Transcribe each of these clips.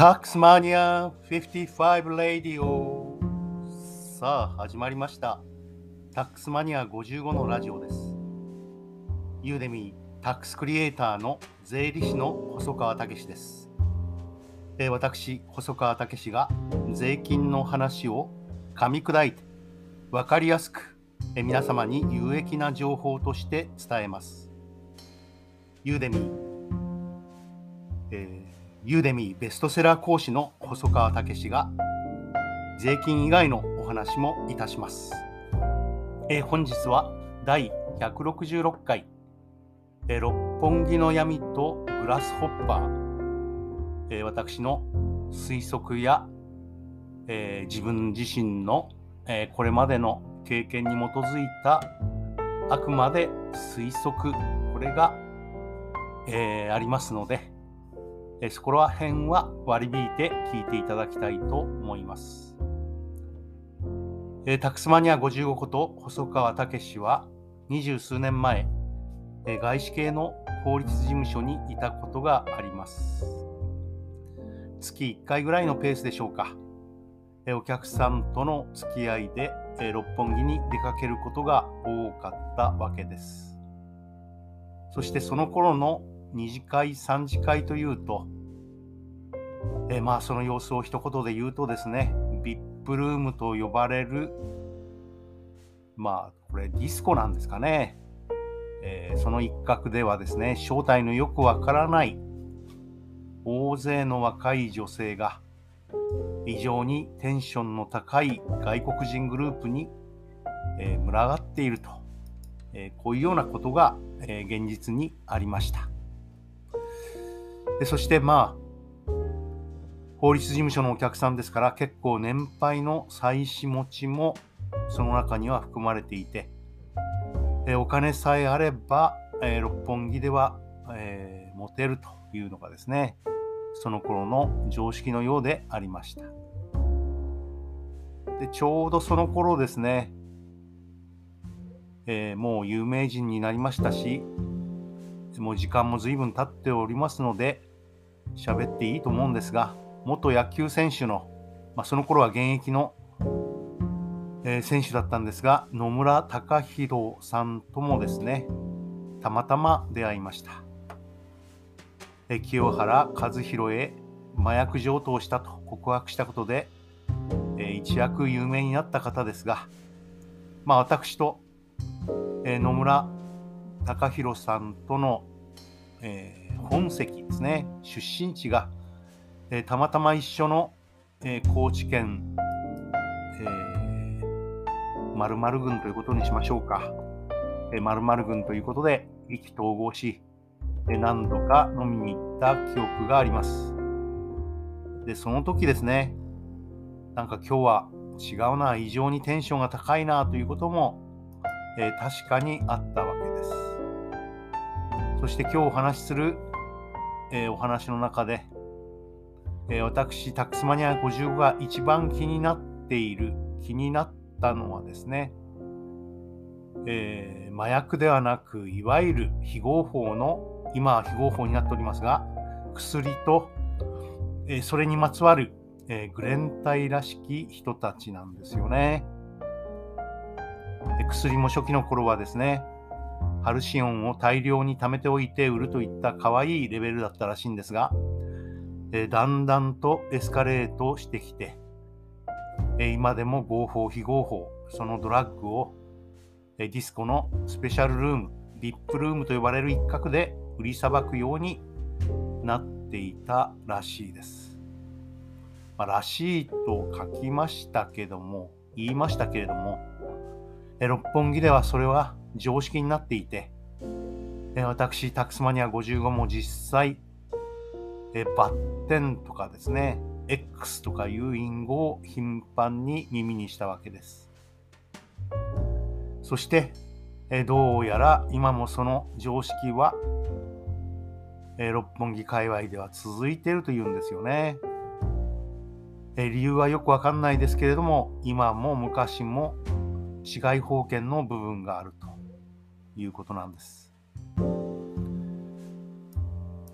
タックスマニア55レディオさあ始まりました。タックスマニア55のラジオです。ユーデミータックスクリエイターの税理士の細川武です、えー、私細川武が税金の話を噛み砕いて分かりやすく、えー、皆様に有益な情報として伝えます。ユーデミー、えーユーデミーベストセラー講師の細川武史が税金以外のお話もいたします。えー、本日は第166回、えー、六本木の闇とグラスホッパー、えー、私の推測や、え自分自身の、えこれまでの経験に基づいたあくまで推測これが、えありますので、そこら辺は割り引いて聞いていただきたいと思います。えタクスマニア55こと細川武は二十数年前、え外資系の法律事務所にいたことがあります。月1回ぐらいのペースでしょうか。えお客さんとの付き合いでえ六本木に出かけることが多かったわけです。そしてその頃の2次会3次会というと、えまあその様子を一言で言うとですね VIP ルームと呼ばれるまあこれディスコなんですかね、えー、その一角ではですね正体のよくわからない大勢の若い女性が非常にテンションの高い外国人グループに、えー、群がっていると、えー、こういうようなことが、え現実にありました。でそしてまあ法律事務所のお客さんですから結構年配の妻子持ちもその中には含まれていて、えお金さえあれば、え六本木では、えー、モテるというのがですねその頃の常識のようでありました。でちょうどその頃ですね、えー、もう有名人になりましたしもう時間も随分経っておりますので喋っていいと思うんですが、元野球選手の、まあ、その頃は現役の、えー、選手だったんですが、野村隆弘さんともですね、たまたま出会いました。えー、清原和弘へ麻薬上等したと告白したことで、えー、一躍有名になった方ですが、まあ、私と、え野村隆弘さんとの、え本籍ですね、出身地が、えー、たまたま一緒の、えー、高知県、えー、〇〇郡ということにしましょうか。えー、〇〇郡ということで意気投合し、えー、何度か飲みに行った記憶があります。で、その時ですね、なんか今日は違うな、異常にテンションが高いなということも、えー、確かにあったわけです。そして今日お話しするえー、お話の中で、えー、私、タックスマニア55が一番気になっている、気になったのはですね、えー、麻薬ではなく、いわゆる非合法の、今は非合法になっておりますが、薬と、えそれにまつわる、えグレンタイらしき人たちなんですよね。薬も初期の頃はですね、ハルシオンを大量に貯めておいて売るといった可愛いレベルだったらしいんですが、えだんだんとエスカレートしてきて、え今でも合法非合法、そのドラッグをえディスコのスペシャルルーム、リップルームと呼ばれる一角で売りさばくようになっていたらしいです。まあ、らしいと書きましたけども、言いましたけれども、え六本木ではそれは常識になっていて、え私、タクスマニア55も実際、えバッテンとかですね、X とかいう隠語を頻繁に耳にしたわけです。そして、えどうやら今もその常識は、え六本木界隈では続いているというんですよね。え理由はよくわかんないですけれども、今も昔も市外法権の部分があるということなんです。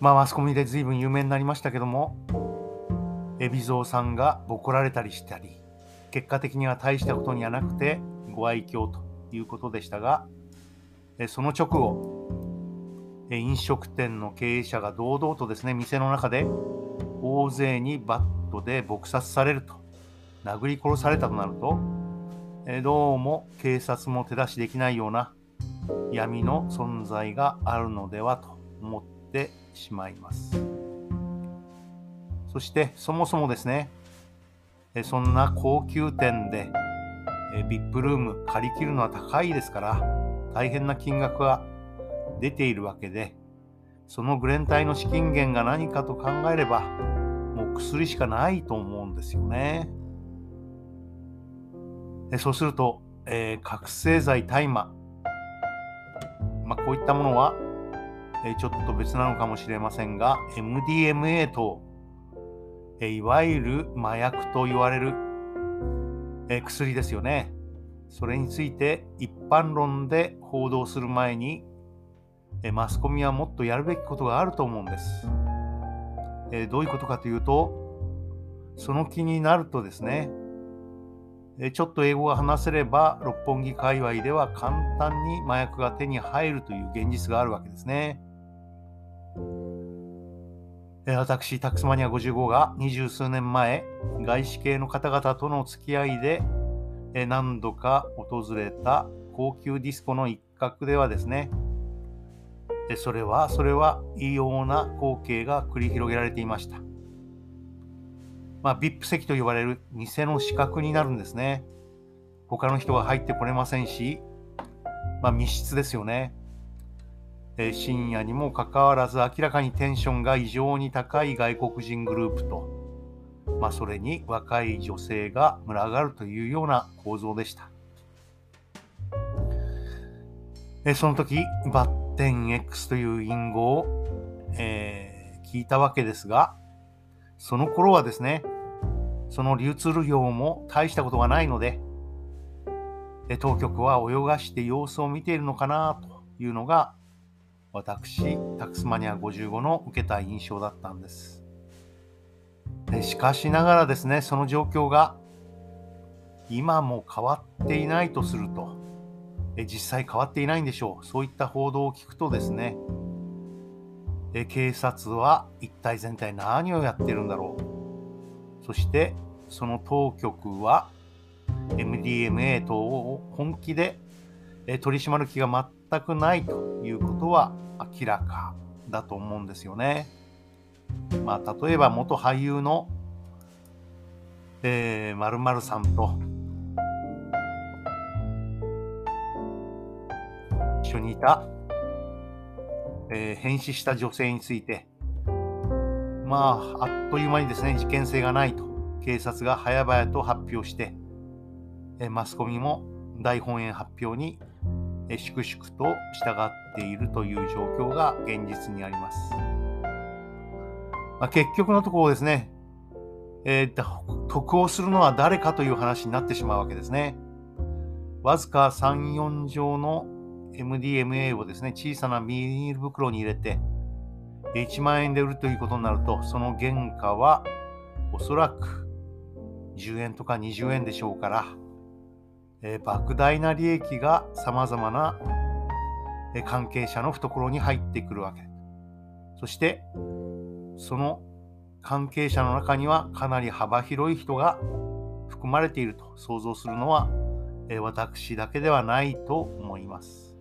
まあ、マスコミで随分有名になりましたけども、海老蔵さんがボコられたりしたり結果的には大したことにはなくてご愛嬌ということでしたがその直後飲食店の経営者が堂々とですね店の中で大勢にバットで撲殺されると殴り殺されたとなるとどうも警察も手出しできないような闇の存在があるのではと思ってしまいますそしてそもそもですねそんな高級店で VIP ルーム借り切るのは高いですから大変な金額が出ているわけでそのグレン隊の資金源が何かと考えればもう薬しかないと思うんですよね。そうすると、えー、覚醒剤大麻、まあ、こういったものは、え、ちょっと別なのかもしれませんが MDMA と、え、いわゆる麻薬と言われる、え、薬ですよね。それについて一般論で報道する前に、え、マスコミはもっとやるべきことがあると思うんです、え、どういうことかというとその気になるとですねちょっと英語が話せれば六本木界隈では簡単に麻薬が手に入るという現実があるわけですね。私、タックスマニア55が二十数年前、外資系の方々との付き合いで何度か訪れた高級ディスコの一角ではですね、それはそれは異様な光景が繰り広げられていました。まあ、VIP 席と呼ばれる店の死角になるんですね。他の人が入ってこれませんし、まあ、密室ですよね。えー、深夜にもかかわらず明らかにテンションが異常に高い外国人グループと、まあ、それに若い女性が群がるというような構造でした。えー、その時、バッテン X という隠語を、えー、聞いたわけですが、その頃はですね、その流通量も大したことがないので、当局は泳がして様子を見ているのかなというのが私、タクスマニア55の受けた印象だったんです。でしかしながらですね、その状況が今も変わっていないとすると、実際変わっていないんでしょう。そういった報道を聞くとですね、警察は一体全体何をやってるんだろう。そしてその当局は MDMA 等を本気で取り締まる気が全くないということは明らかだと思うんですよね。まあ、例えば元俳優の、えー、〇〇さんと一緒にいた、えー、変死した女性についてまああっという間にですね事件性がないと警察が早々と発表して、えマスコミも大本営発表に粛々と従っているという状況が現実にあります。まあ、結局のところですね、えー、得をするのは誰かという話になってしまうわけですね。わずか3、4錠の MDMA をですね、小さなビニール袋に入れて、1万円で売るということになると、その原価はおそらく10円とか20円でしょうから、えー、莫大な利益がさまざまな、関係者の懐に入ってくるわけ。そして、その関係者の中にはかなり幅広い人が含まれていると想像するのは、えー、私だけではないと思います。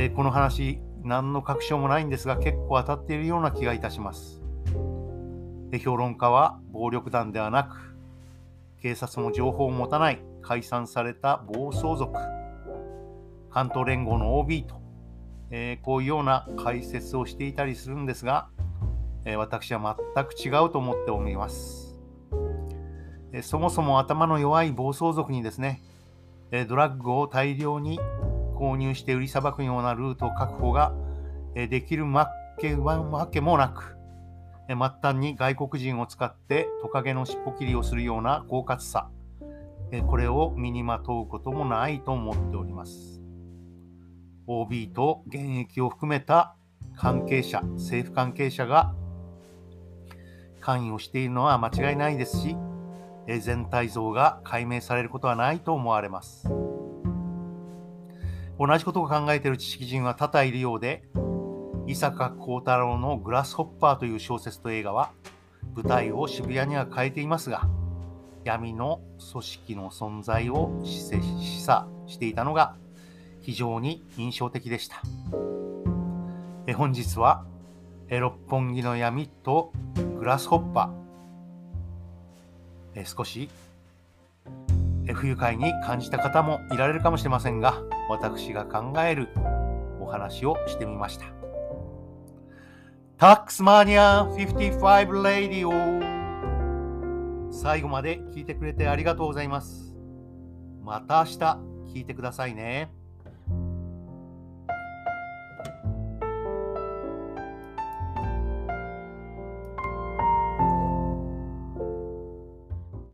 えー、この話、何の確証もないんですが結構当たっているような気がいたします。評論家は暴力団ではなく警察も情報を持たない解散された暴走族関東連合の OB と、えー、こういうような解説をしていたりするんですが、え、私は全く違うと思っております、え、そもそも頭の弱い暴走族にですね、えドラッグを大量に購入して売りさばくようなルート確保が、えできるわけもなく末端に外国人を使ってトカゲの尻尾切りをするような狡猾さ、これを身にまとうこともないと思っております。OB と現役を含めた関係者、政府関係者が関与しているのは間違いないですし、全体像が解明されることはないと思われます。同じことを考えている知識人は多々いるようで、伊坂幸太郎のグラスホッパーという小説と映画は舞台を渋谷には変えていますが、闇の組織の存在を示唆していたのが非常に印象的でした。え本日は六本木の闇とグラスホッパー、え少し不愉快に感じた方もいられるかもしれませんが、私が考えるお話をしてみました。タックスマニア55レディオ最後まで聞いてくれてありがとうございます。また明日聞いてくださいね。